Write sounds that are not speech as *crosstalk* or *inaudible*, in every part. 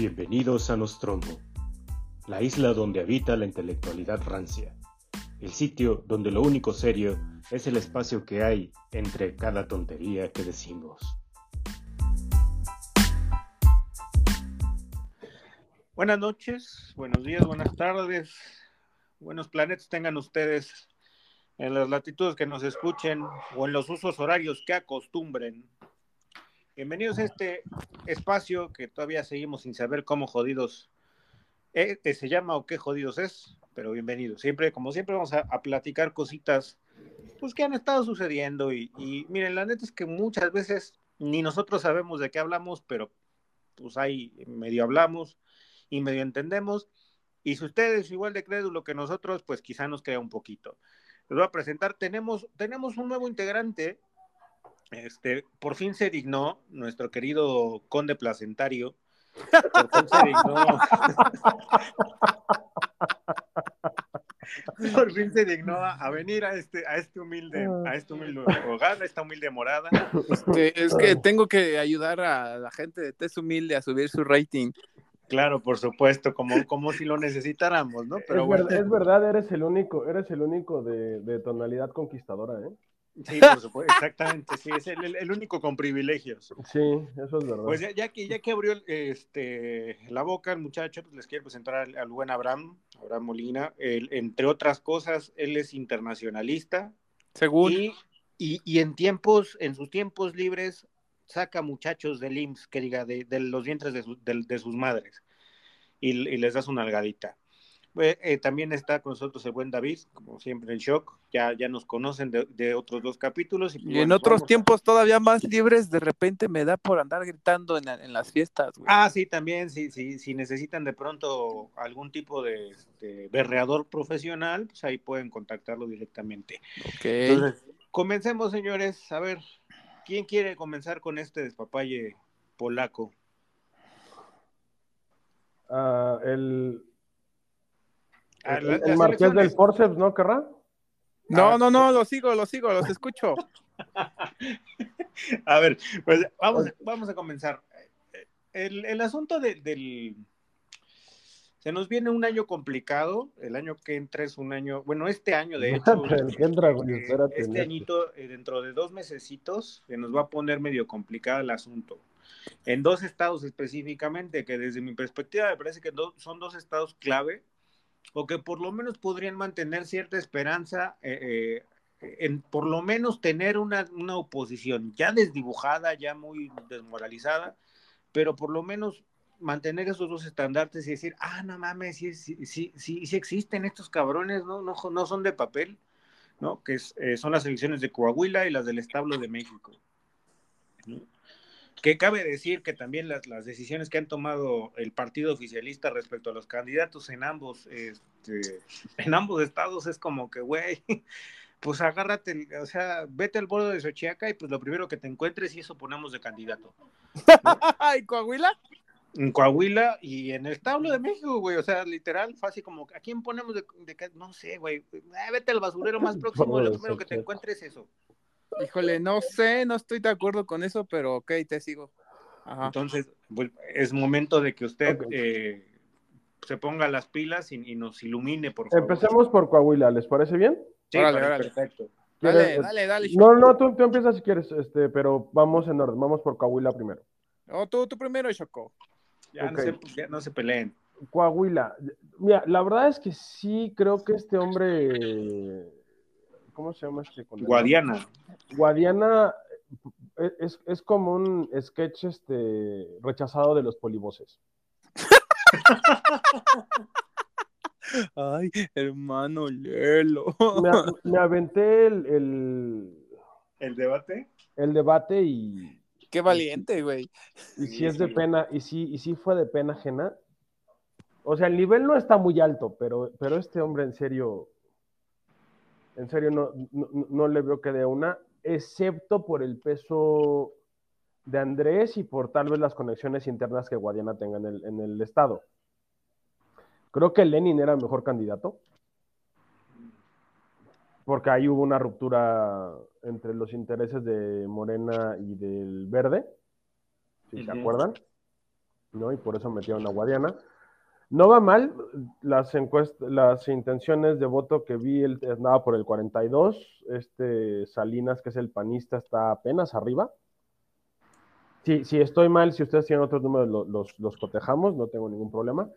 Bienvenidos a Nostromo, la isla donde habita la intelectualidad rancia, el sitio donde lo único serio es el espacio que hay entre cada tontería que decimos. Buenas noches, buenos días, buenas tardes, buenos planetas tengan ustedes en las latitudes que nos escuchen o en los usos horarios que acostumbren. Bienvenidos a este espacio que todavía seguimos sin saber cómo jodidos eh, se llama o qué jodidos es, pero bienvenidos. Siempre, como siempre, vamos a, platicar cositas pues que han estado sucediendo y, y, miren, la neta es que muchas veces ni nosotros sabemos de qué hablamos, pero pues ahí medio hablamos y medio entendemos. Y si ustedes igual de crédulo que nosotros, pues quizá nos crea un poquito. Les voy a presentar, tenemos, tenemos un nuevo integrante este, por fin se dignó nuestro querido conde placentario. Por fin se dignó. *laughs* por fin se dignó a, venir a este, a este humilde, a este humilde hogar, a esta humilde morada. Este, es que tengo que ayudar a la gente de Test Humilde a subir su rating. Claro, por supuesto, como, como si lo necesitáramos, ¿no? Pero es, verdad, es verdad, eres el único, eres el único de, de tonalidad conquistadora, ¿eh? Sí, por *laughs* supuesto, exactamente, sí, es el, único con privilegios. Sí, eso es verdad. Pues ya, que, ya que abrió este, la boca el muchacho, pues les quiero presentar al, buen Abraham, Abraham Molina. entre otras cosas, él es internacionalista. Según. Y, y, en tiempos, en sus tiempos libres, saca muchachos del IMSS, que diga, de, los vientres de, de, sus madres, y, y les das una algadita. Eh, también está con nosotros el buen David, como siempre en shock. Ya, ya nos conocen de, otros dos capítulos. Y, en otros tiempos todavía más libres, de repente me da por andar gritando en, las fiestas. Ah, sí, también, sí, sí, si necesitan de pronto algún tipo de, berreador profesional, pues ahí pueden contactarlo directamente. Entonces, comencemos, señores. A ver, ¿quién quiere comenzar con este despapalle polaco? Ah, el, el, marqués del forceps, ¿no, querrá? No, ah. no, no, lo sigo, lo sigo, los escucho. *laughs* a ver, pues vamos, vamos a comenzar. El, el asunto del... Se nos viene un año complicado, el año que entra es un año, bueno, este año de *laughs* hecho, eh, este añito, eh, dentro de dos mesecitos, se nos va a poner medio complicado el asunto. En dos estados específicamente, que desde mi perspectiva me parece que son dos estados clave, o que por lo menos podrían mantener cierta esperanza eh, eh, en por lo menos tener una, oposición ya desdibujada, ya muy desmoralizada, pero por lo menos mantener esos dos estandartes y decir, ah, no mames, sí, sí, sí, sí, existen estos cabrones, ¿no? No, no son de papel, ¿no? Que eh, son las elecciones de Coahuila y las del establo de México. Que cabe decir que también las, las, decisiones que han tomado el partido oficialista respecto a los candidatos en ambos, este, *laughs* en ambos estados es como que, güey, *laughs* pues agárrate, o sea, vete al borde de Xochiaca y pues lo primero que te encuentres y eso ponemos de candidato. *laughs* ¿Y Coahuila? En Coahuila y en el establo de México, güey, o sea, literal, fácil como, ¿a quién ponemos de, de no sé, güey, eh, vete al basurero más próximo, lo primero que te encuentres es eso. Híjole, no sé, no estoy de acuerdo con eso, pero ok, te sigo. Entonces, pues, es momento de que usted eh, se ponga las pilas y, nos ilumine, por favor. Empecemos por Coahuila, ¿les parece bien? Sí, perfecto. Dale, dale, dale. No, no, tú, tú, empiezas si quieres, este, pero vamos en orden, vamos por Coahuila primero. No, tú, tú primero, Choco. Ya, no se, ya no se peleen. Coahuila. Mira, la verdad es que sí creo que este hombre ¿cómo se llama este? Guadiana. Guadiana eh, es, es, como un sketch este, rechazado de los polivoces. Ay, hermano, léelo. Me, aventé el, el, debate? El debate y. Qué valiente, güey. Y, si es de pena, y sí, y sí fue de pena ajena. O sea, el nivel no está muy alto, pero, pero este hombre en serio en serio, no, no, le veo que dé una, excepto por el peso de Andrés y por tal vez las conexiones internas que Guadiana tenga en el, en el estado. Creo que Lenin era el mejor candidato, porque ahí hubo una ruptura entre los intereses de Morena y del Verde, si se acuerdan. ¿no? Y por eso metieron a Guadiana. No va mal, las encuestas, las intenciones de voto que vi, él andaba por el 42, este Salinas, que es el panista, está apenas arriba. Si, si estoy mal, si ustedes tienen otros números, los, los, los cotejamos, no tengo ningún problema.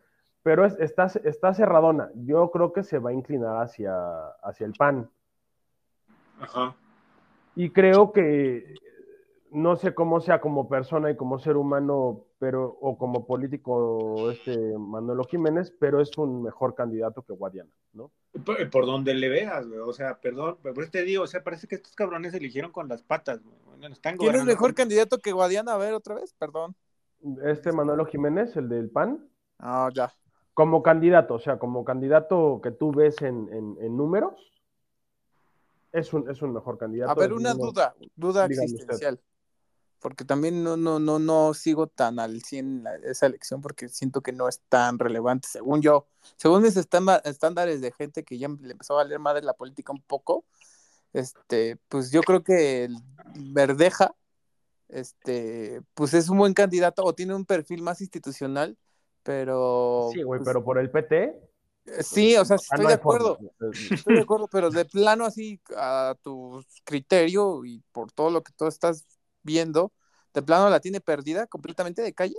Pero es, está, está cerradona. Yo creo que se va a inclinar hacia, hacia el PAN. Ajá. Y creo que no sé cómo sea como persona y como ser humano, pero o como político este Manuel Jiménez, pero es un mejor candidato que Guadiana, ¿no? Por, por donde le veas, güey. O sea, perdón, pero te digo, o sea, parece que estos cabrones eligieron con las patas, güey. Están ¿Quién es mejor con- candidato que Guadiana? A ver, otra vez, perdón. Este Manuel Jiménez, el del PAN, Ah, ya. como candidato, o sea, como candidato que tú ves en, en- en números, es un, es un mejor candidato. A ver, una duda, duda usted. Porque también no, no, no, no sigo tan al 100 la- esa elección porque siento que no es tan relevante, según yo. Según mis estándares de gente que ya le empezó a valer madre la política un poco, este, pues yo creo que el Verdeja, este, pues es un buen candidato o tiene un perfil más institucional, pero... Sí, güey, pues, pero por el PT. Sí, o sea, estoy no de acuerdo. Estoy de acuerdo, pero de plano así a tu criterio y por todo lo que tú estás viendo, de plano la tiene perdida completamente de calle.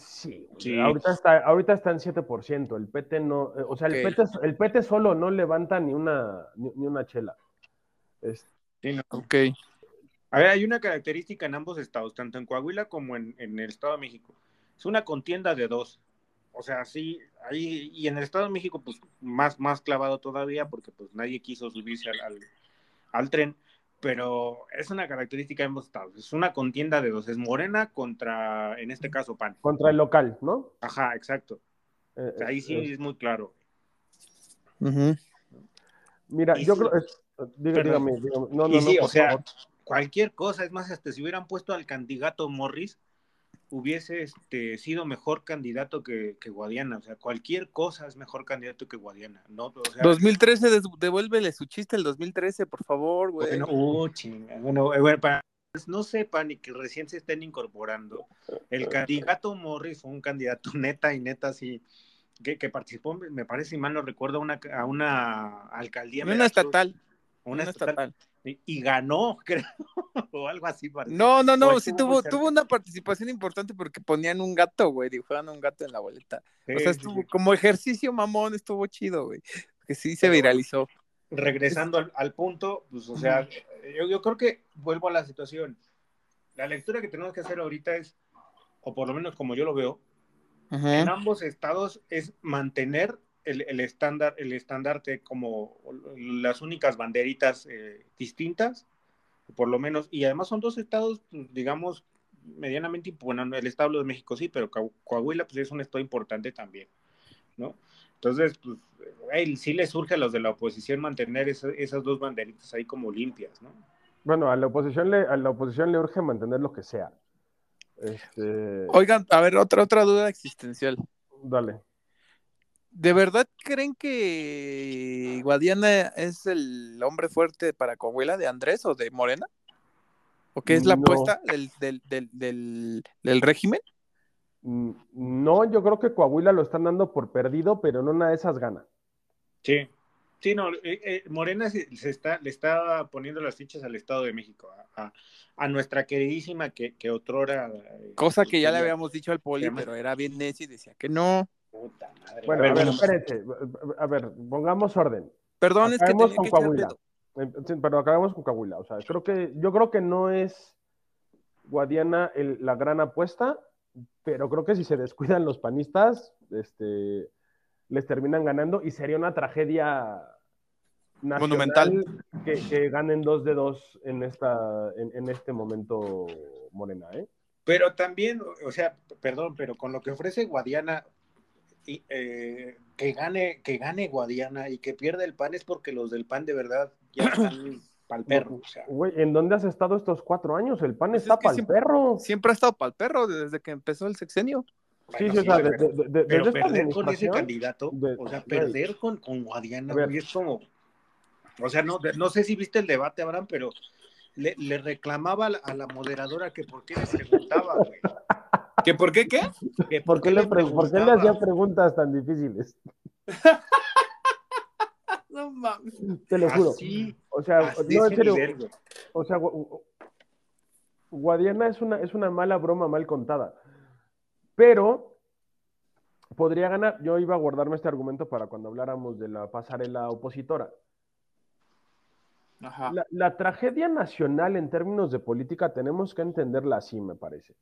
Sí, Sí. Ahorita, está, ahorita está en 7%. El PT no, eh, o sea, el, Ok. PT, el PT solo no levanta ni una, ni, ni una chela. Es- Sí, no. Ok. A ver, hay una característica en ambos estados, tanto en Coahuila como en, en el Estado de México. Es una contienda de dos. O sea, sí, ahí, y en el Estado de México, pues más, más clavado todavía, porque pues nadie quiso subirse al, al, al tren, pero es una característica de ambos estados. Es una contienda de dos. Es Morena contra, en este caso, PAN. contra el local, ¿no? Ajá, exacto. Eh, O sea, ahí sí eh, es muy claro. Ujú. Mira, y yo sí. creo. es- dígame, dígame. No, no, y no, sí, por o sea, favor. cualquier cosa, es más, hasta si hubieran puesto al candidato Morris, hubiese este, sido mejor candidato que, que Guadiana. O sea, cualquier cosa es mejor candidato que Guadiana. ¿no? O sea, 2013, des- devuélvele su chiste el 2013, por favor, güey. bueno, uh, chinga. Bueno, eh, bueno, para quienes no sepan y que recién se estén incorporando, el candidato Morris fue un candidato *laughs* neta y neta así. Que, que participó, me parece, si mal no recuerdo, a una, a una alcaldía. una estatal. Una Una estatal. estatal. Y, ganó, *laughs* creo, o algo así parece. No, no, no, sí tuvo, tuvo una participación importante porque ponían un gato, güey, dibujaban un gato en la boleta. Sí, O sea, estuvo sí. como ejercicio mamón, estuvo chido, güey. Que sí se Pero- viralizó. regresando al, al punto, pues, o sea, yo, yo creo que vuelvo a la situación. La lectura que tenemos que hacer ahorita es, o por lo menos como yo lo veo, en ambos estados es mantener el, el estándar, el estandarte como las únicas banderitas eh, distintas, por lo menos, y además son dos estados, digamos, medianamente, bueno, el estado de México sí, pero Coa- Coahuila pues es un estado importante también, ¿no? Entonces, pues, güey, sí le surge a los de la oposición mantener esa- esas dos banderitas ahí como limpias, ¿no? Bueno, a la oposición le, a la oposición le urge mantener lo que sea. Este, Oigan, a ver, otra, otra duda existencial. dale. ¿De verdad creen que Guadiana es el hombre fuerte para Coahuila de Andrés o de Morena? ¿O qué es la No. apuesta del, del, del, del, del régimen? Mm, No, yo creo que Coahuila lo están dando por perdido, pero en una de esas gana. Sí. Sí, no, eh, eh, Morena se, se está, le está poniendo las fichas al Estado de México, a, a- a nuestra queridísima que, que otrora. eh, Cosa que ya le habíamos dicho al poli, pero era bien necio y decía que no. Puta madre. Bueno, A ver, a ver, bueno, espérense. A ver, pongamos orden. Perdón, es que tenía con que Coahuila. Eh, sí, Pero acabamos con Coahuila. O sea, creo que, yo creo que no es Guadiana el- la gran apuesta, pero creo que si se descuidan los panistas, este, les terminan ganando y sería una tragedia nacional Monumental. Que, que ganen dos de dos en, esta, en, en este momento Morena, ¿eh? Pero también, o sea, perdón, pero con lo que ofrece Guadiana, y, eh, que gane, que gane Guadiana y que pierda el pan es porque los del pan de verdad ya *clears throat* están pa'l perro. O sea, Güey, ¿en dónde has estado estos cuatro años? El pan Pues es está que para el siempre- perro. Siempre ha estado para el perro desde que empezó el sexenio. Sí, bueno, sí, o sea, de- pero- de- de- Pero desde esta perder con ese candidato, de- o sea, perder con, con Guadiana, güey, es como, o sea, no, no sé si viste el debate, Abraham, pero le, le reclamaba a la, a la moderadora que por qué le preguntaba, güey. ¿Que por qué qué? ¿Que por, qué le, ¿Por qué le hacía preguntas tan difíciles? *laughs* no mames. Te lo juro. o sea, no, en serio. O sea, Guadiana es una, es una mala broma mal contada. Pero podría ganar. Yo iba a guardarme este argumento para cuando habláramos de la pasarela opositora. La, la, tragedia nacional en términos de política tenemos que entenderla así, me parece.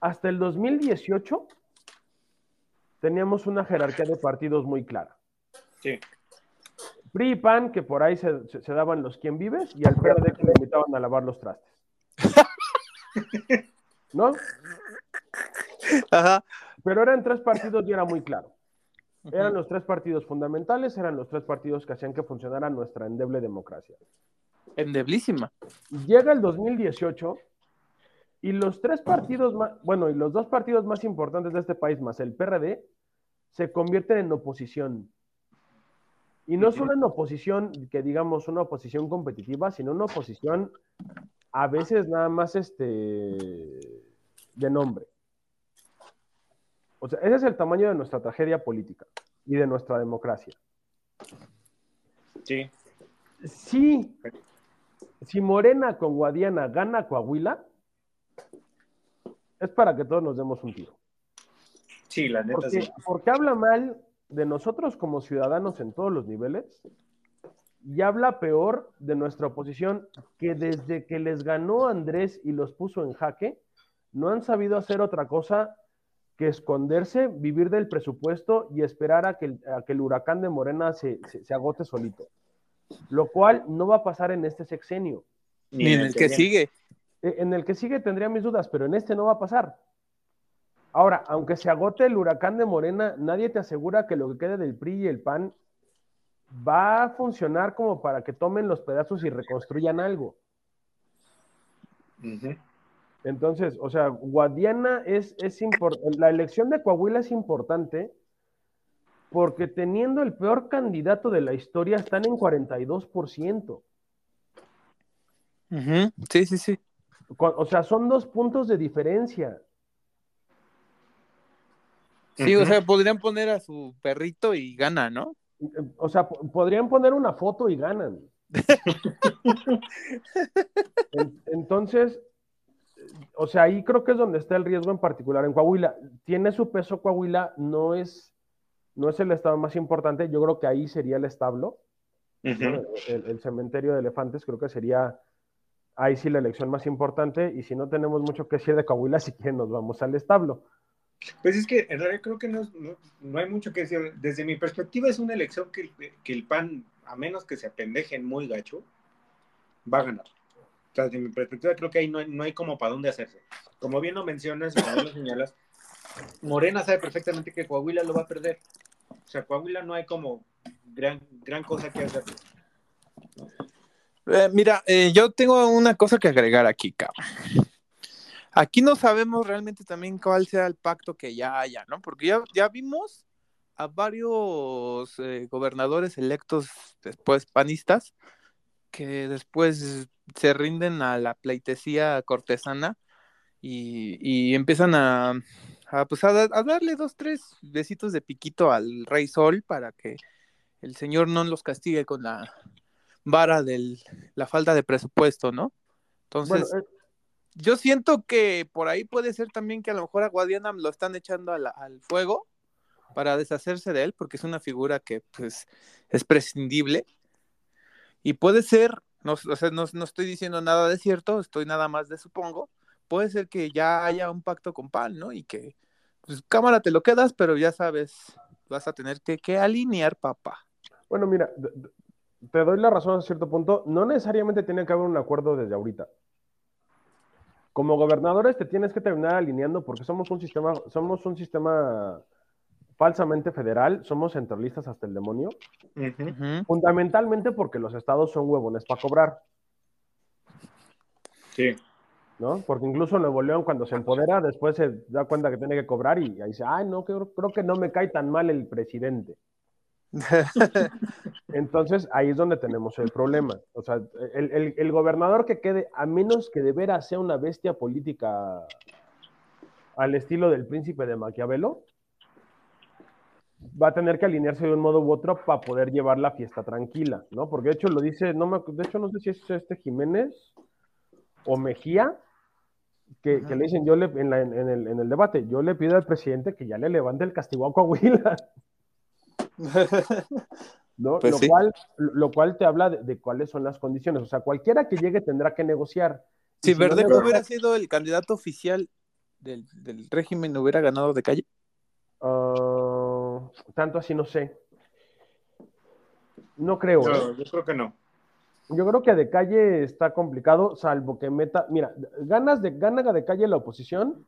Hasta el 2018 teníamos una jerarquía de partidos muy clara. Sí. PRI y PAN, que por ahí se, daban los quien vives, y al PRD que le invitaban a lavar los trastes. *laughs* ¿No? Ajá. Pero eran tres partidos y era muy claro. Eran los tres partidos fundamentales, eran los tres partidos que hacían que funcionara nuestra endeble democracia. Endeblísima. Llega el 2018 y los tres partidos más, bueno, y los dos partidos más importantes de este país, más el PRD, se convierten en oposición. Y no solo en oposición, que digamos una oposición competitiva, sino una oposición a veces nada más este de nombre. O sea, ese es el tamaño de nuestra tragedia política y de nuestra democracia. Sí. Sí. Si Morena con Guadiana gana Coahuila, es para que todos nos demos un tiro. Sí, la neta porque, sí. Porque habla mal de nosotros como ciudadanos en todos los niveles y habla peor de nuestra oposición que desde que les ganó Andrés y los puso en jaque, no han sabido hacer otra cosa que esconderse, vivir del presupuesto y esperar a que el, que el huracán de Morena se, se, agote solito. Lo cual no va a pasar en este sexenio. Ni, en el que, sigue. E, en el que sigue tendría mis dudas, pero en este no va a pasar. Ahora, aunque se agote el huracán de Morena, nadie te asegura que lo que quede del PRI y el PAN va a funcionar como para que tomen los pedazos y reconstruyan algo. Entonces, o sea, Guadiana es, es importante. La elección de Coahuila es importante porque teniendo el peor candidato de la historia están en 42%. Sí, sí, sí. O sea, son dos puntos de diferencia. Sí, o sea, podrían poner a su perrito y gana, ¿no? O sea, podrían poner una foto y ganan. *laughs* Entonces, o sea, ahí creo que es donde está el riesgo en particular en Coahuila. Tiene su peso Coahuila, no es, no es el estado más importante, yo creo que ahí sería el establo, el, cementerio de elefantes, creo que sería ahí sí la elección más importante, y si no tenemos mucho que decir de Coahuila, *laughs* si quieren nos vamos al establo. Pues es que en realidad creo que no, no, hay mucho que decir. Desde mi perspectiva es una elección que, que el PAN, a menos que se apendejen muy gacho, va a ganar desde mi perspectiva, creo que ahí no no hay como para dónde hacerse. Como bien lo mencionas como lo señalas, Morena sabe perfectamente que Coahuila lo va a perder. O sea, Coahuila no hay como gran, gran cosa que hacer. Eh, mira, eh, yo tengo una cosa que agregar aquí, cabrón. Aquí no sabemos realmente también cuál sea el pacto que ya haya, ¿no? Porque ya, vimos a varios eh, gobernadores electos después panistas que después se rinden a la pleitesía cortesana y, empiezan a, pues a, darle dos, tres besitos de piquito al rey sol para que el señor no los castigue con la vara de la falta de presupuesto, ¿no? Entonces, eh, yo siento que por ahí puede ser también que a lo mejor a Guadiana lo están echando al fuego para deshacerse de él, porque es una figura que pues es prescindible. Y puede ser no, o sea, no, estoy diciendo nada de cierto, estoy nada más de supongo. Puede ser que ya haya un pacto con PAN, ¿no? Y que, pues, cámara, te lo quedas, pero ya sabes, vas a tener que, que alinear, papá. Bueno, mira, te doy la razón a cierto punto. No necesariamente tiene que haber un acuerdo desde ahorita. Como gobernadores te tienes que terminar alineando porque somos un sistema, somos un sistema falsamente federal, somos centralistas hasta el demonio, fundamentalmente porque los estados son huevones para cobrar. Sí. ¿No? Porque incluso Nuevo León cuando se empodera, después se da cuenta que tiene que cobrar y ahí dice, ay, no, creo, creo que no me cae tan mal el presidente. *laughs* Entonces ahí es donde tenemos el problema. O sea, el, el, gobernador que quede, a menos que de veras sea una bestia política al estilo del príncipe de Maquiavelo, va a tener que alinearse de un modo u otro para poder llevar la fiesta tranquila, ¿no? Porque de hecho lo dice, no me, de hecho no sé si es este Jiménez o Mejía, que, que le dicen yo le, en, la, en, el, en, el, debate, yo le pido al presidente que ya le levante el castigo a Coahuila. *laughs* ¿No? Pues lo, sí. cual, lo cual te habla de, de, cuáles son las condiciones. O sea, cualquiera que llegue tendrá que negociar. Si, si Verdejo no hubiera sido el candidato oficial del, del régimen, ¿hubiera ganado de calle? Uh, tanto así no sé. No creo. No, ¿eh? yo creo que no. Yo creo que de calle está complicado, salvo que meta. Mira, ganas de, gana de calle la oposición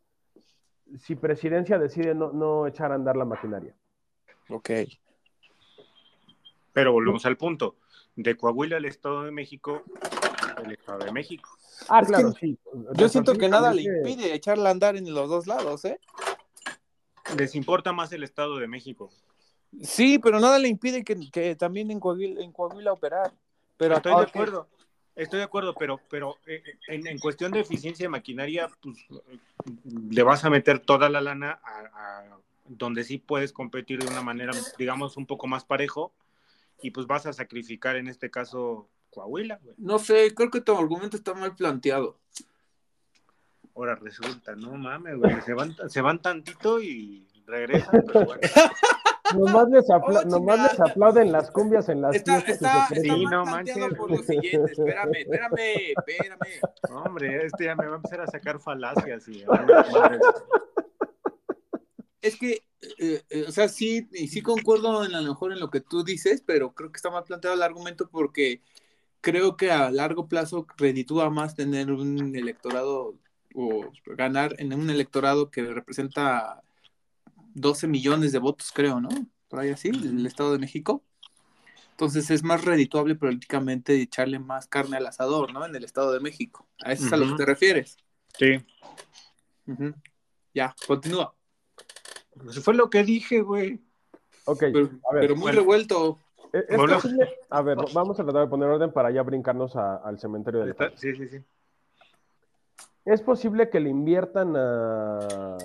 si presidencia decide no, no echar a andar la maquinaria. Ok. Pero volvemos al punto. De Coahuila al Estado de México, el Estado de México. Ah, claro, sí. Yo siento que nada le impide echarle a andar en los dos lados, ¿eh? Les importa más el Estado de México. Sí, pero nada le impide que, que también en Coahuila, en Coahuila operar. Pero estoy okay. de acuerdo. Estoy de acuerdo, pero, pero eh, en, en, cuestión de eficiencia de maquinaria, pues le vas a meter toda la lana a, a, donde sí puedes competir de una manera, digamos, un poco más parejo, y pues vas a sacrificar en este caso Coahuila. Güey. No sé, creo que tu argumento está mal planteado. Ahora resulta, no mames, güey, se van, se van tantito y regresan, pero bueno. *laughs* Nomás les, apla oh, nomás les, aplauden las cumbias en las está, está, está sí, no manches. Por lo siguiente, espérame, espérame, espérame. Hombre, este ya me va a empezar a sacar falacias y Es que, eh, eh, o sea, sí, sí concuerdo en a lo mejor en lo que tú dices, pero creo que está mal planteado el argumento porque creo que a largo plazo reditúa más tener un electorado o ganar en un electorado que representa 12 millones de votos, creo, ¿no? Por ahí así, el Estado de México. Entonces es más redituable políticamente echarle más carne al asador, ¿no? En el Estado de México. ¿A eso es uh -huh. a lo que te refieres? Sí. Uh -huh. Ya, continúa. Eso fue lo que dije, güey. Ok, pero, a ver, pero muy bueno. revuelto. ¿Es, es posible? A ver, vamos a tratar de poner orden para ya brincarnos a, al cementerio del Estado. Sí, sí, sí. ¿Es posible que le inviertan a,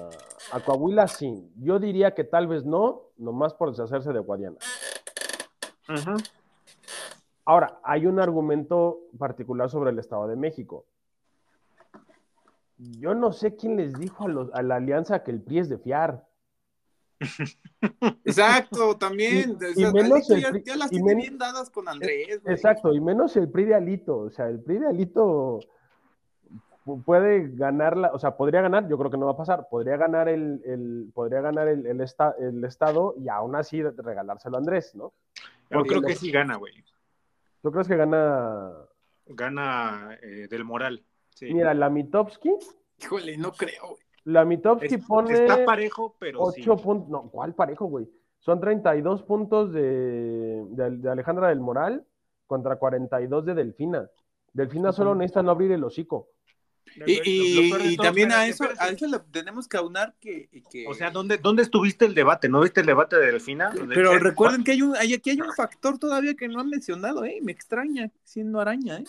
a Coahuila? Sí. Yo diría que tal vez no, nomás por deshacerse de Guadiana. Uh -huh. Ahora, hay un argumento particular sobre el Estado de México. Yo no sé quién les dijo a, los, a la alianza que el PRI es de fiar. *laughs* Exacto, también. Y, o sea, y menos el, ya, ya, las tiene bien dadas con Andrés. Wey. Exacto, y menos el PRI de Alito. O sea, el PRI de Alito puede ganar, la, o sea, podría ganar, yo creo que no va a pasar, podría ganar el, el podría ganar el, el, esta, el, Estado y aún así regalárselo a Andrés, ¿no? Yo creo que sí gana, güey. ¿Tú crees que gana? Gana eh, del Moral. Sí. Mira, la Mitowski. Híjole, no creo, güey. La Mitowski es, pone. Está parejo, pero. 8 sí. puntos. No, ¿cuál parejo, güey? Son 32 puntos de, de, de, Alejandra del Moral contra 42 de Delfina. Delfina solo necesita no abrir el hocico. Y, y, y también a eso, a eso le tenemos que aunar que, que, O sea, ¿dónde, ¿dónde estuviste el debate? ¿No viste el debate de Delfina? Pero recuerden que hay un, hay, aquí hay un factor todavía que no han mencionado, ¿eh? Me extraña, siendo araña, ¿eh?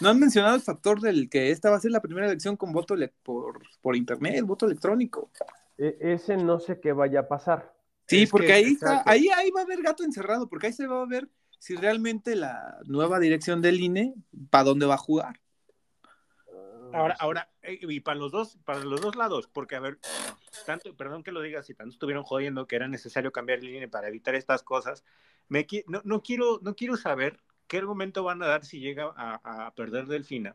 No han mencionado el factor del que esta va a ser la primera elección con voto por, por internet, voto electrónico. E ese no sé qué vaya a pasar. Sí, es porque que, ahí, está, ahí, ahí va a haber gato encerrado, porque ahí se va a ver si realmente la nueva dirección del INE, para dónde va a jugar. Ahora, ahora, eh, y para los dos, para los dos lados, porque a ver, tanto, perdón que lo diga, si tanto estuvieron jodiendo que era necesario cambiar el INE para evitar estas cosas, me, no, no, quiero, no quiero saber qué argumento van a dar si llega a, a perder Delfina.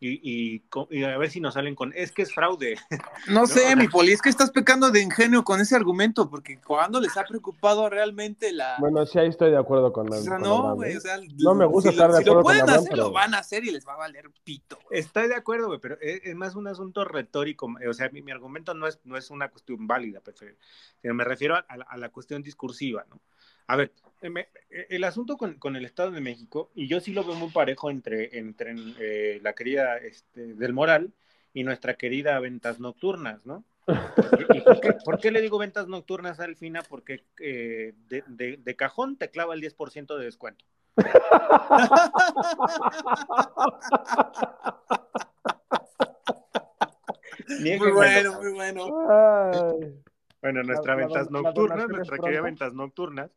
Y, y, y, a ver si nos salen con, es que es fraude. *laughs* No, no sé, mi poli, es que estás pecando de ingenio con ese argumento, porque cuando les ha preocupado realmente la... Bueno, sí, ahí estoy de acuerdo con la... O sea, no, güey, o sea... No me gusta si estar lo, de acuerdo si lo pueden con hacer, pero... lo van a hacer y les va a valer pito. Estoy de acuerdo, güey, pero es, es, más un asunto retórico, o sea, mi, mi, argumento no es, no es una cuestión válida, sino me refiero a, a la cuestión discursiva, ¿no? A ver, me, el asunto con, con, el Estado de México, y yo sí lo veo muy parejo entre, entre eh, la querida este, del Moral y nuestra querida Ventas Nocturnas, ¿no? *laughs* ¿Y por, qué, por, qué, le digo ventas nocturnas al FINA? Porque eh, de, de, de, cajón te clava el 10% de descuento. *laughs* muy bueno, muy bueno. Bueno, nuestras ventas nocturnas, nuestra querida ventas nocturnas.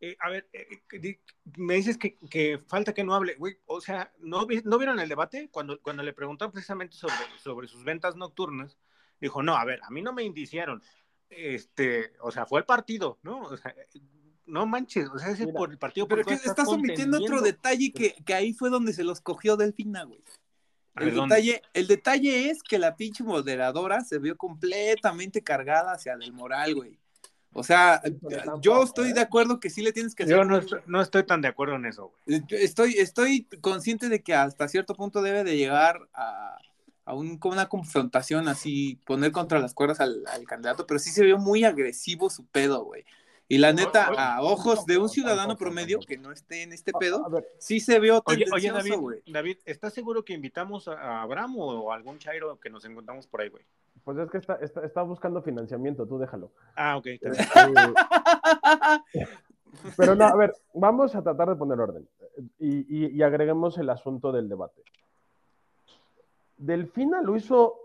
Eh, a ver, eh, eh, me dices que, que, falta que no hable, güey, o sea, ¿no, ¿no vieron el debate? Cuando, cuando le preguntaron precisamente sobre, sobre sus ventas nocturnas, dijo, no, a ver, a mí no me indiciaron, este, o sea, fue el partido, ¿no? O sea, no manches, o sea, es por el partido. Pero que estás omitiendo otro detalle que, que, ahí fue donde se los cogió Delfina, güey. El detalle, el detalle es que la pinche moderadora se vio completamente cargada hacia Del Moral, güey. O sea, yo estoy de acuerdo que sí le tienes que hacer. Yo no estoy, no estoy tan de acuerdo en eso, güey. Estoy, estoy consciente de que hasta cierto punto debe de llegar a, a un, una confrontación así, poner contra las cuerdas al, al, candidato, pero sí se vio muy agresivo su pedo, güey. Y la neta, a ojos de un ciudadano promedio que no esté en este pedo, sí se vio Oye, oye David, David, ¿estás seguro que invitamos a Abraham o a algún chairo que nos encontramos por ahí, güey? Pues es que está, está, está, buscando financiamiento, tú déjalo. Ah, ok. Pero no, a ver, vamos a tratar de poner orden y, y, y agreguemos el asunto del debate. Delfina lo hizo,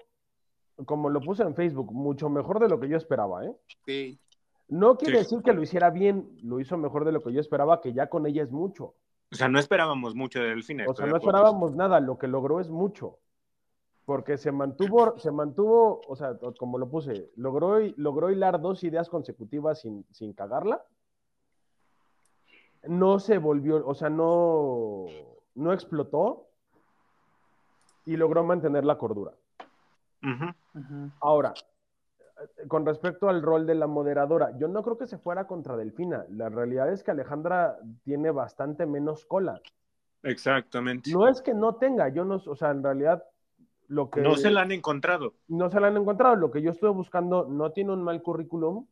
como lo puse en Facebook, mucho mejor de lo que yo esperaba, ¿eh? Sí. No quiere sí. decir que lo hiciera bien, lo hizo mejor de lo que yo esperaba, que ya con ella es mucho. O sea, no esperábamos mucho de Delfina. O sea, no esperábamos nada, lo que logró es mucho. Porque se mantuvo, se mantuvo, o sea, como lo puse, logró, logró hilar dos ideas consecutivas sin, sin cagarla. No se volvió, o sea, no, no explotó y logró mantener la cordura. Uh -huh. Uh -huh. Ahora, con respecto al rol de la moderadora, yo no creo que se fuera contra Delfina. La realidad es que Alejandra tiene bastante menos cola. Exactamente. No es que no tenga, yo no, o sea, en realidad lo que... No se la han encontrado. No se la han encontrado. Lo que yo estuve buscando no tiene un mal currículum.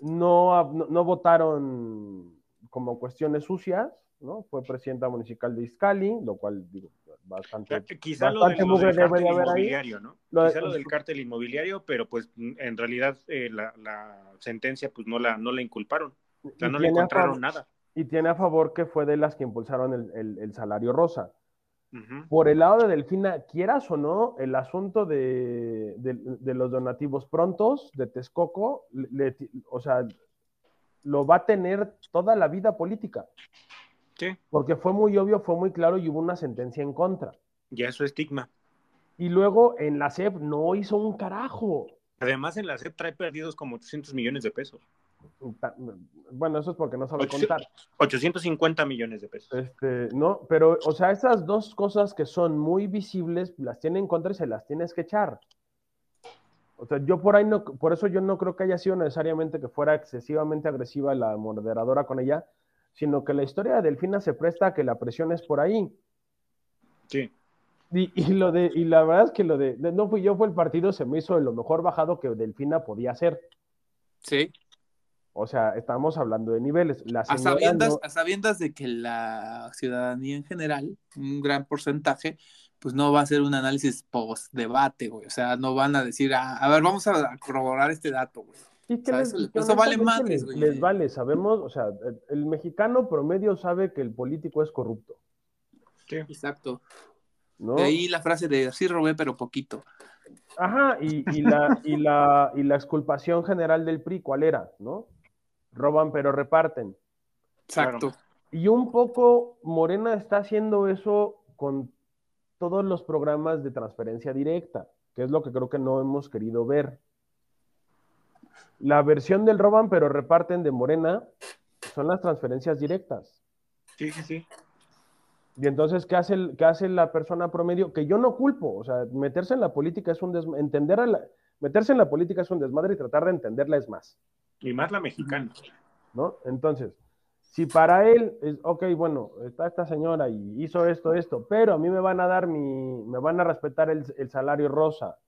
No, no, no votaron como cuestiones sucias, ¿no? Fue presidenta municipal de Izcali, lo cual, digo, bastante. Quizá bastante lo, de, lo del cártel inmobiliario, ahí. ¿no? Lo Quizá de, lo del cártel inmobiliario, pero pues en realidad eh, la, la, sentencia pues no la, no la inculparon. O sea, no le encontraron favor, nada. Y tiene a favor que fue de las que impulsaron el, el, el salario rosa. Uh -huh. Por el lado de Delfina, quieras o no, el asunto de, de, de los donativos prontos de Texcoco, le, o sea, lo va a tener toda la vida política. Sí. Porque fue muy obvio, fue muy claro y hubo una sentencia en contra. Ya es su estigma. Y luego en la SEP no hizo un carajo. Además, en la SEP trae perdidos como 800 millones de pesos. Bueno, eso es porque no sabe 800, contar. 850 millones de pesos. Este, no, pero, o sea, esas dos cosas que son muy visibles, las tiene en contra y se las tienes que echar. O sea, yo por ahí no, por eso yo no creo que haya sido necesariamente que fuera excesivamente agresiva la moderadora con ella, sino que la historia de Delfina se presta a que la presión es por ahí. Sí. Y, y, lo de, y la verdad es que lo de, no fui yo, fue el partido, se me hizo de lo mejor bajado que Delfina podía hacer. Sí. O sea, estamos hablando de niveles. La a, sabiendas, no... a sabiendas de que la ciudadanía en general, un gran porcentaje, pues no va a hacer un análisis post-debate, güey. O sea, no van a decir, ah, a ver, vamos a corroborar este dato, güey. Y que les, eso, eso vale madres, güey. Les vale, sabemos, o sea, el, el, mexicano promedio sabe que el político es corrupto. Sí. Exacto. ¿No? De ahí la frase de sí robé, pero poquito. Ajá, y, y, la, y, la, y la exculpación general del PRI, ¿cuál era? ¿No? Roban pero reparten. Exacto. Claro. Y un poco Morena está haciendo eso con todos los programas de transferencia directa, que es lo que creo que no hemos querido ver. La versión del roban pero reparten de Morena son las transferencias directas. Sí, sí, sí. Y entonces, ¿qué hace, el, ¿qué hace la persona promedio? Que yo no culpo, o sea, meterse en la política es un desmadre, entender a la, meterse en la política es un desmadre y tratar de entenderla es más. Y más la mexicana. ¿No? Entonces, si para él es, ok, bueno, está esta señora y hizo esto, esto, pero a mí me van a dar mi, me van a respetar el, el salario rosa,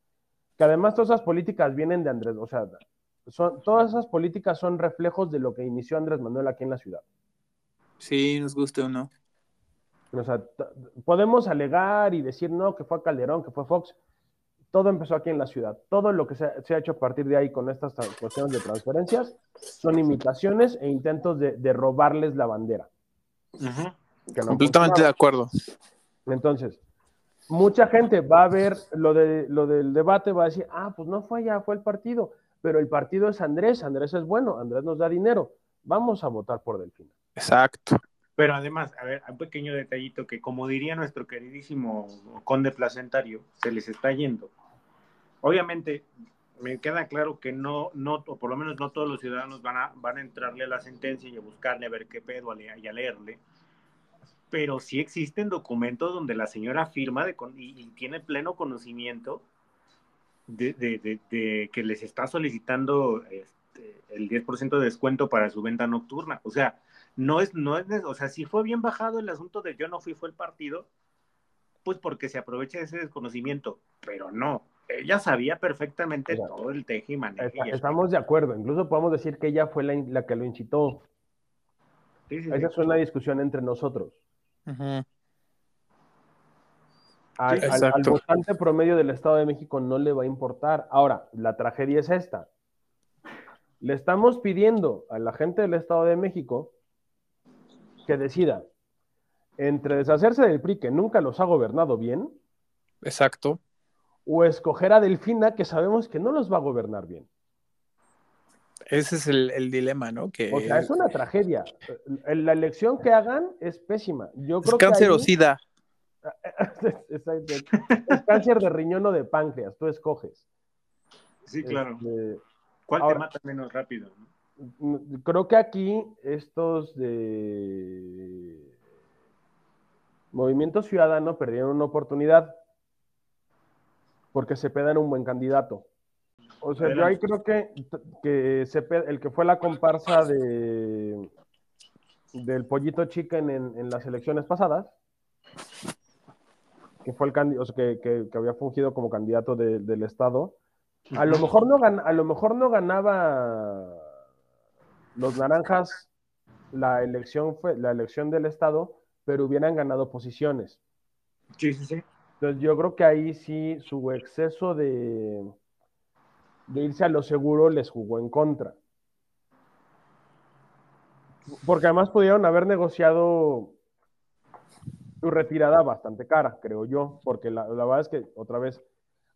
que además todas esas políticas vienen de Andrés, o sea, son, todas esas políticas son reflejos de lo que inició Andrés Manuel aquí en la ciudad. Sí, nos guste o no. O sea, podemos alegar y decir, no, que fue Calderón, que fue Fox. Todo empezó aquí en la ciudad. Todo lo que se, se ha hecho a partir de ahí con estas cuestiones de transferencias son imitaciones e intentos de, de robarles la bandera. Uh -huh. que no Completamente de acuerdo. Entonces, mucha gente va a ver lo, de, lo del debate, va a decir, ah, pues no fue ya, fue el partido, pero el partido es Andrés, Andrés es bueno, Andrés nos da dinero, vamos a votar por Delfina. Exacto. Pero además, a ver, un pequeño detallito que como diría nuestro queridísimo conde placentario, se les está yendo. Obviamente, me queda claro que no, no, o por lo menos no todos los ciudadanos van a, van a entrarle a la sentencia y a buscarle a ver qué pedo y a leerle, pero sí existen documentos donde la señora firma de, y, tiene pleno conocimiento de, de, de, que les está solicitando este, el 10% de descuento para su venta nocturna. O sea, no es, no es, o sea, si fue bien bajado el asunto de yo no fui, fue el partido, pues porque se aprovecha de ese desconocimiento, pero no, ella sabía perfectamente todo el teje y maneje. estamos de acuerdo, incluso podemos decir que ella fue la, que lo incitó. Esa es una discusión entre nosotros. al, votante promedio del Estado de México no le va a importar. Ahora, la tragedia es esta. Le estamos pidiendo a la gente del Estado de México que decida entre deshacerse del PRI, que nunca los ha gobernado bien. Exacto. O escoger a Delfina, que sabemos que no los va a gobernar bien. Ese es el, dilema, ¿no? Que... O sea, es una tragedia. La elección que hagan es pésima. Yo creo cáncer o sida. *laughs* es, cáncer de riñón o de páncreas, tú escoges. Sí, claro. Este, ¿Cuál te mata menos rápido? Creo que aquí estos de Movimiento Ciudadano perdieron una oportunidad porque se pedan un buen candidato. O sea, yo ahí creo que, que el que fue la comparsa de del pollito chicken en, en las elecciones pasadas, que fue el candidato, que, que, había fungido como candidato del estado, a lo mejor no a lo mejor no ganaba los naranjas la elección fue la elección del estado, pero hubieran ganado posiciones. Sí, sí, sí. Entonces yo creo que ahí sí su exceso de de irse a lo seguro les jugó en contra. Porque además pudieron haber negociado su retirada bastante cara, creo yo, porque la, verdad es que, otra vez,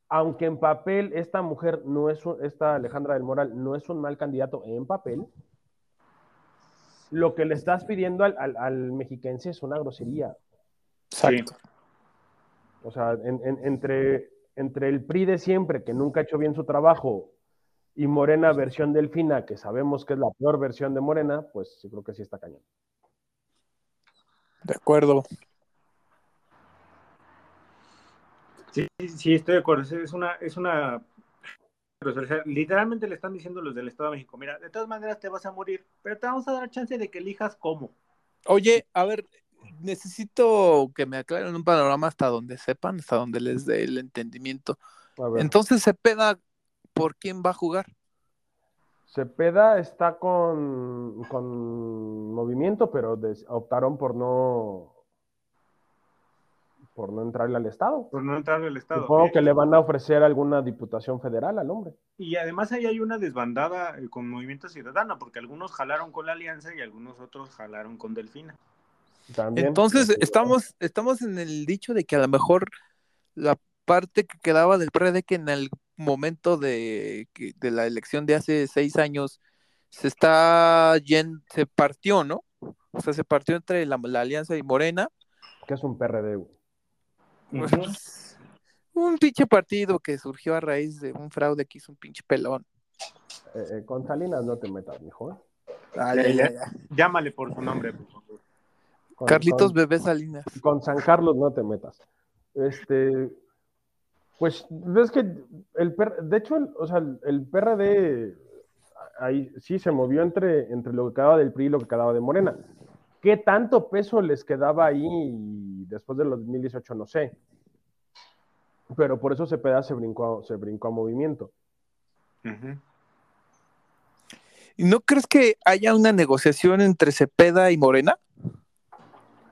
aunque en papel esta mujer no es, esta Alejandra del Moral no es un mal candidato en papel, lo que le estás pidiendo al, al, mexiquense es una grosería. Exacto. O sea, entre entre el PRI de siempre, que nunca ha hecho bien su trabajo, y Morena versión Delfina, que sabemos que es la peor versión de Morena, pues yo creo que sí está cañón. De acuerdo. Sí, sí, estoy de acuerdo. Es una, es una literalmente le están diciendo los del Estado de México, mira, de todas maneras te vas a morir, pero te vamos a dar chance de que elijas cómo. Oye, a ver, necesito que me aclaren un panorama hasta donde sepan, hasta donde les dé el entendimiento. Entonces, Cepeda, ¿por quién va a jugar? Cepeda está con, con movimiento, pero optaron por no por no entrarle al Estado. Por no entrarle al Estado. Supongo que le van a ofrecer alguna diputación federal al hombre. Y además ahí hay una desbandada eh, con Movimiento Ciudadano, porque algunos jalaron con la Alianza y algunos otros jalaron con Delfina. Entonces, estamos, estamos en el dicho de que a lo mejor la parte que quedaba del PRD que en el momento de, de la elección de hace seis años se está se partió, ¿no? O sea, se partió entre la, Alianza y Morena. ¿Qué es un PRD? Un pinche partido que surgió a raíz de un fraude que hizo un pinche pelón. Eh, eh, con Salinas no te metas, mijo. ¿eh? Llámale por su nombre, por favor. Carlitos Bebé Salinas. Con San Carlos no te metas. Este, pues ves que el de hecho, o sea, el, PRD ahí sí se movió entre, entre lo que quedaba del PRI y lo que quedaba de Morena. ¿Qué tanto peso les quedaba ahí después de los 2018? No sé. Pero por eso Cepeda se brincó, se brincó a movimiento. ¿Y no crees que haya una negociación entre Cepeda y Morena?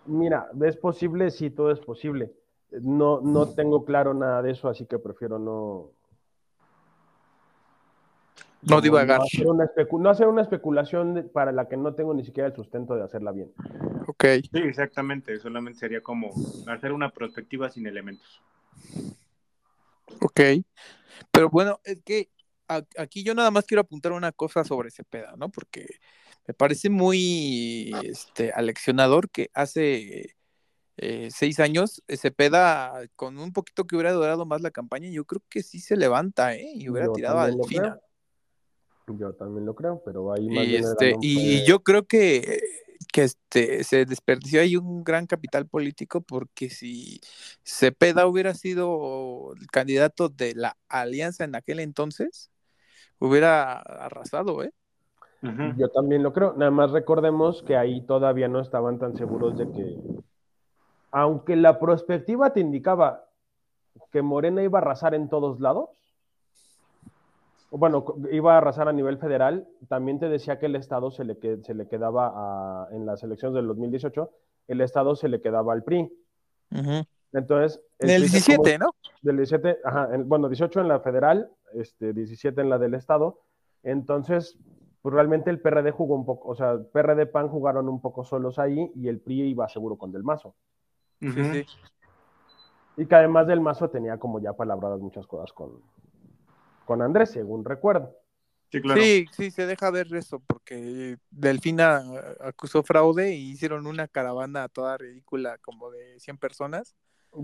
Mira, ¿es posible? Sí, todo es posible. No, no tengo claro nada de eso, así que prefiero no. No divagar. No hacer, una no hacer una especulación para la que no tengo ni siquiera el sustento de hacerla bien. Ok. Sí, exactamente. Solamente sería como hacer una perspectiva sin elementos. Ok. Pero bueno, es que aquí yo nada más quiero apuntar una cosa sobre Cepeda, ¿no? Porque me parece muy este, aleccionador que hace eh, seis años Cepeda, con un poquito que hubiera durado más la campaña, yo creo que sí se levanta, ¿eh? Y hubiera tirado a Delfina. Yo también lo creo, pero ahí y, este, y yo creo que, que este, se desperdició ahí un gran capital político porque si Cepeda hubiera sido el candidato de la alianza en aquel entonces, hubiera arrasado, ¿eh? Yo también lo creo. Nada más recordemos que ahí todavía no estaban tan seguros de que, aunque la perspectiva te indicaba que Morena iba a arrasar en todos lados, bueno, iba a arrasar a nivel federal, también te decía que el Estado se le, se le quedaba en las elecciones del 2018, el Estado se le quedaba al PRI. Entonces... El 17, ¿no? Del 17, ajá, bueno, 18 en la federal, este, 17 en la del Estado. Entonces, pues realmente el PRD jugó un poco, o sea, PRD PAN jugaron un poco solos ahí y el PRI iba seguro con Del Mazo. Sí, sí. Y que además Del Mazo tenía como ya palabradas muchas cosas con, con Andrés, según recuerdo. Sí, claro. sí, sí, se deja ver eso, porque Delfina acusó fraude y hicieron una caravana toda ridícula, como de 100 personas.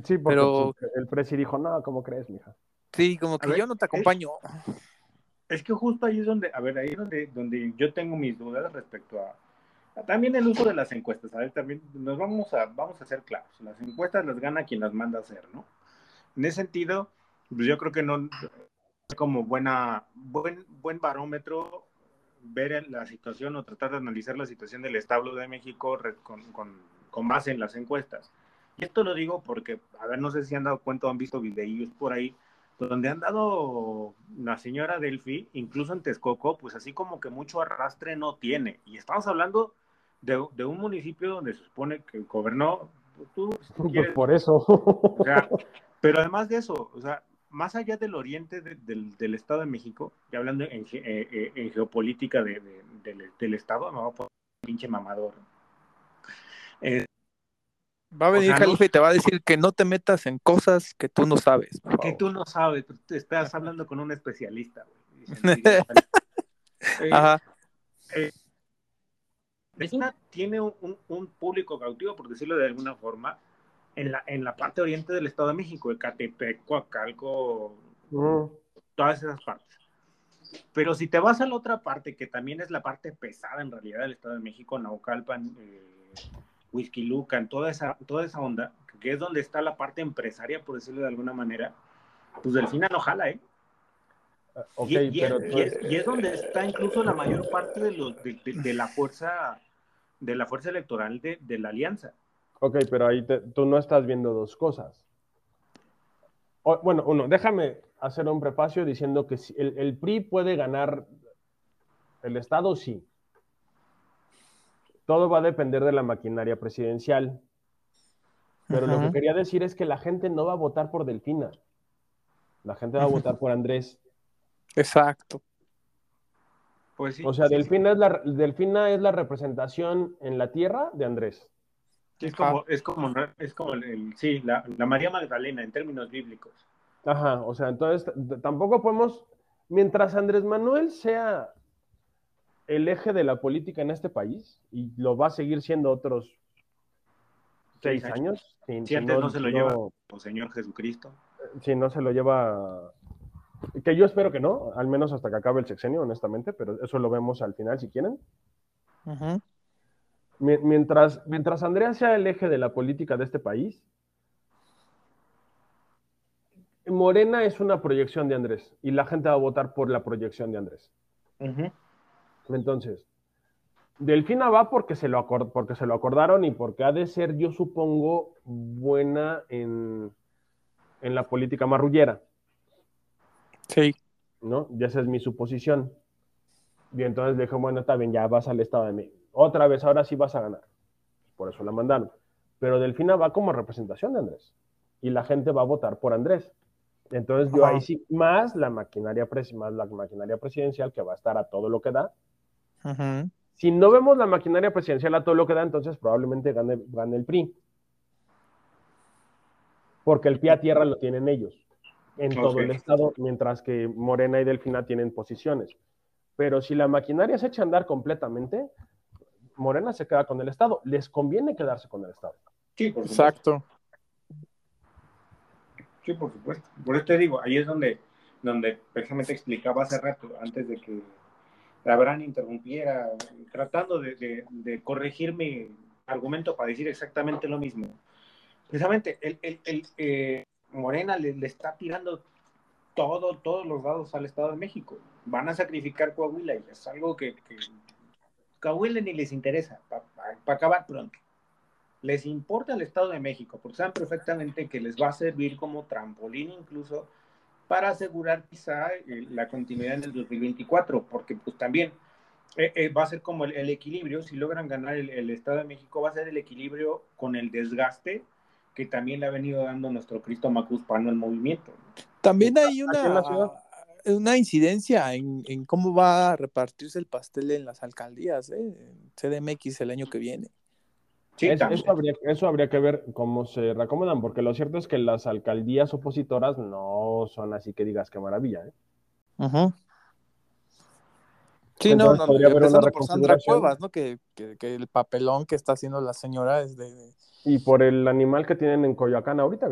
Sí, porque pero... El presi dijo, no, ¿cómo crees, mija? Sí, como que yo no te acompaño. Es, que justo ahí es donde, a ver, ahí es donde, donde yo tengo mis dudas respecto a, también el uso de las encuestas. A ver, también nos vamos a, vamos a ser claros. Las encuestas las gana quien las manda a hacer, ¿no? En ese sentido, pues yo creo que no, como buena, buen, buen barómetro ver la situación o tratar de analizar la situación del establo de México con, con, con, base en las encuestas. Y esto lo digo porque, a ver, no sé si han dado cuenta o han visto videos por ahí, donde han dado la señora Delphi, incluso en Texcoco, pues así como que mucho arrastre no tiene. Y estamos hablando de, de un municipio donde se supone que gobernó, tú, pues por eso. O sea, pero además de eso, o sea, más allá del oriente del, Estado de México, y hablando en, eh, eh, geopolítica del, Estado, me va a poner un pinche mamador. Eh, va a venir Jalife y te va a decir que no te metas en cosas que tú no sabes. Que tú no sabes, te estás hablando con un especialista. *laughs* Ajá. tiene un, un, público cautivo, por decirlo de alguna forma, en la, en la parte oriente del Estado de México, Ecatepec, Coacalco, todas esas partes. Pero si te vas a la otra parte, que también es la parte pesada en realidad del Estado de México, Naucalpan, eh, Huizquilucan, toda esa, toda esa onda, que es donde está la parte empresaria, por decirlo de alguna manera, pues Delfina no jala, ¿eh? Ah, y, es, donde está incluso la mayor parte de, los, de, la fuerza de la fuerza electoral de, de la alianza. Ok, pero ahí tú no estás viendo dos cosas. bueno, uno, déjame hacer un prefacio diciendo que el, PRI puede ganar el Estado, sí. Todo va a depender de la maquinaria presidencial. Pero lo que quería decir es que la gente no va a votar por Delfina. La gente va a votar por Andrés. Exacto. Pues sí, o sea, Delfina, Es la, Delfina es la representación en la tierra de Andrés. Es como, es como, es como el, sí, la, María Magdalena en términos bíblicos. Ajá, o sea, entonces tampoco podemos, mientras Andrés Manuel sea el eje de la política en este país, y lo va a seguir siendo otros seis, años. si, antes no, se lo lleva el Señor Jesucristo. Si no se lo lleva, que yo espero que no, al menos hasta que acabe el sexenio, honestamente, pero eso lo vemos al final si quieren. Ajá. Mientras, mientras Andrea sea el eje de la política de este país, Morena es una proyección de Andrés y la gente va a votar por la proyección de Andrés. Entonces, Delfina va porque se, lo porque se lo acordaron y porque ha de ser, yo supongo, buena en, en la política marrullera. Sí. ¿No? Ya esa es mi suposición. Y entonces le dije, bueno, está bien, ya vas al Estado de México otra vez, ahora sí vas a ganar. Por eso la mandaron. Pero Delfina va como representación de Andrés. Y la gente va a votar por Andrés. Entonces yo ahí sí, más la maquinaria, más la maquinaria presidencial que va a estar a todo lo que da. Si no vemos la maquinaria presidencial a todo lo que da, entonces probablemente gane, gane el PRI. porque el pie a tierra lo tienen ellos en todo el estado, mientras que Morena y Delfina tienen posiciones. Pero si la maquinaria se echa a andar completamente, Morena se queda con el Estado. Les conviene quedarse con el Estado. Sí, por supuesto. Exacto. Sí, por supuesto. Por eso te digo, ahí es donde, donde precisamente explicaba hace rato, antes de que Abraham interrumpiera, tratando de, de, corregir mi argumento para decir exactamente lo mismo. Precisamente, el, el, eh, Morena le, está tirando todo, todos los dados al Estado de México. Van a sacrificar Coahuila y es algo que, que Coahuila ni les interesa, para acabar pronto. Les importa el Estado de México, porque saben perfectamente que les va a servir como trampolín incluso para asegurar quizá eh, la continuidad en el 2024, porque pues también eh, eh, va a ser como el, equilibrio, si logran ganar el, el, Estado de México, va a ser el equilibrio con el desgaste que también le ha venido dando nuestro Cristo Macuspano al movimiento. También hay una, una incidencia en, en, cómo va a repartirse el pastel en las alcaldías, ¿eh? en CDMX el año que viene. Sí, eso, habría, eso, habría, que ver cómo se reacomodan, porque lo cierto es que las alcaldías opositoras no son así que digas qué maravilla. ¿eh? Ajá. Sí, no, no, haber una por Sandra Cuevas, ¿no? Que, que, que, el papelón que está haciendo la señora es de, y por el animal que tienen en Coyoacán ahorita.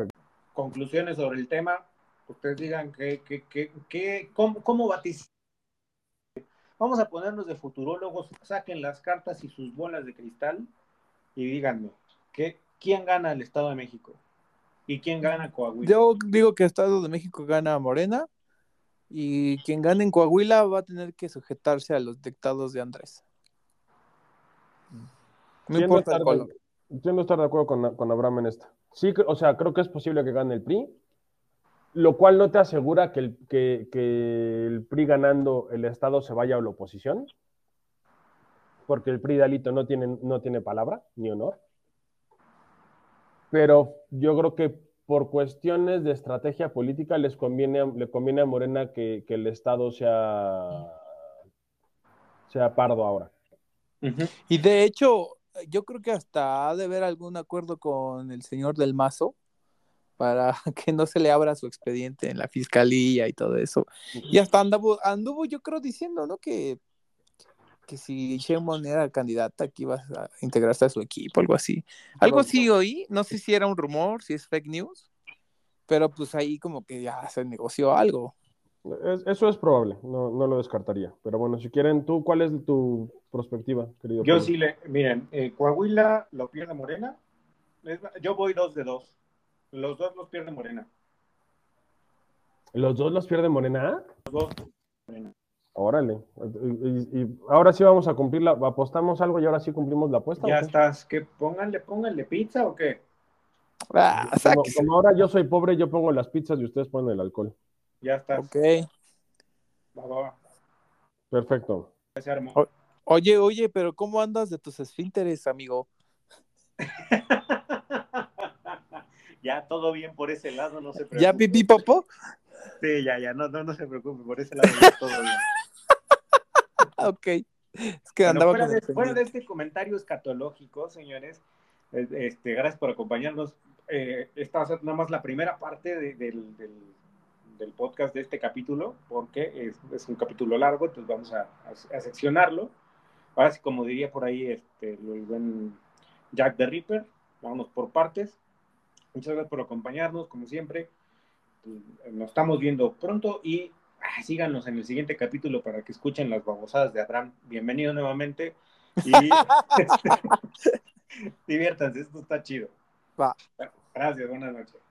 Conclusiones sobre el tema. Ustedes digan que, que, que, cómo, cómo Vamos a ponernos de futurólogos, saquen las cartas y sus bolas de cristal y díganme, ¿qué, ¿quién gana el Estado de México? ¿Y quién gana Coahuila? Yo digo que el Estado de México gana Morena y quien gane en Coahuila va a tener que sujetarse a los dictados de Andrés. No importa el color. Yo no estar de acuerdo con, con Abraham en esta. Sí, o sea, creo que es posible que gane el PRI, lo cual no te asegura que el, que, el PRI ganando el Estado se vaya a la oposición, porque el PRI de Alito no tiene, no tiene palabra ni honor. Pero yo creo que por cuestiones de estrategia política les conviene, le conviene a Morena que, que el Estado sea, sea pardo ahora. Y de hecho, yo creo que hasta ha de haber algún acuerdo con el señor del Mazo para *laughs* que no se le abra su expediente en la fiscalía y todo eso. Y hasta anduvo, anduvo yo creo diciendo, ¿no? Que, que si Sheinbaum era candidata, que iba a integrarse a su equipo, algo así. Algo así oí, no sé si era un rumor, si es fake news, pero pues ahí como que ya se negoció algo eso es probable, no, no, lo descartaría. Pero bueno, si quieren, tú, ¿cuál es tu perspectiva, querido? Yo sí le, miren, eh, Coahuila lo pierde Morena. Yo voy dos de dos. Los dos los pierde Morena. ¿Los dos los pierde Morena? Los dos. Morena. Órale. Y, ahora sí vamos a cumplir la, apostamos algo y ahora sí cumplimos la apuesta. Ya estás, que pónganle, pónganle pizza o qué. Ah, como ahora yo soy pobre, yo pongo las pizzas y ustedes ponen el alcohol. Ya está. Ok. Va, va, Perfecto. oye, oye, pero ¿cómo andas de tus esfínteres, amigo? *laughs* ya todo bien por ese lado, no se preocupe. *laughs* ¿Ya pipí popó? Sí, ya, ya, no, no, no se preocupe, por ese lado ya todo bien. *laughs* ok. Es que andaba fuera, de, fuera, de, este comentario escatológico, señores, este, gracias por acompañarnos. Eh, esta va a ser nada más la primera parte del del podcast de este capítulo, porque es, un capítulo largo, entonces vamos a, seccionarlo. Ahora sí, como diría por ahí este, el buen Jack the Ripper, vamos por partes. Muchas gracias por acompañarnos, como siempre. Nos estamos viendo pronto y ah, síganos en el siguiente capítulo para que escuchen las babosadas de Abraham. Bienvenido nuevamente y *laughs* *laughs* diviértanse, esto está chido. Va. Gracias, buenas noches.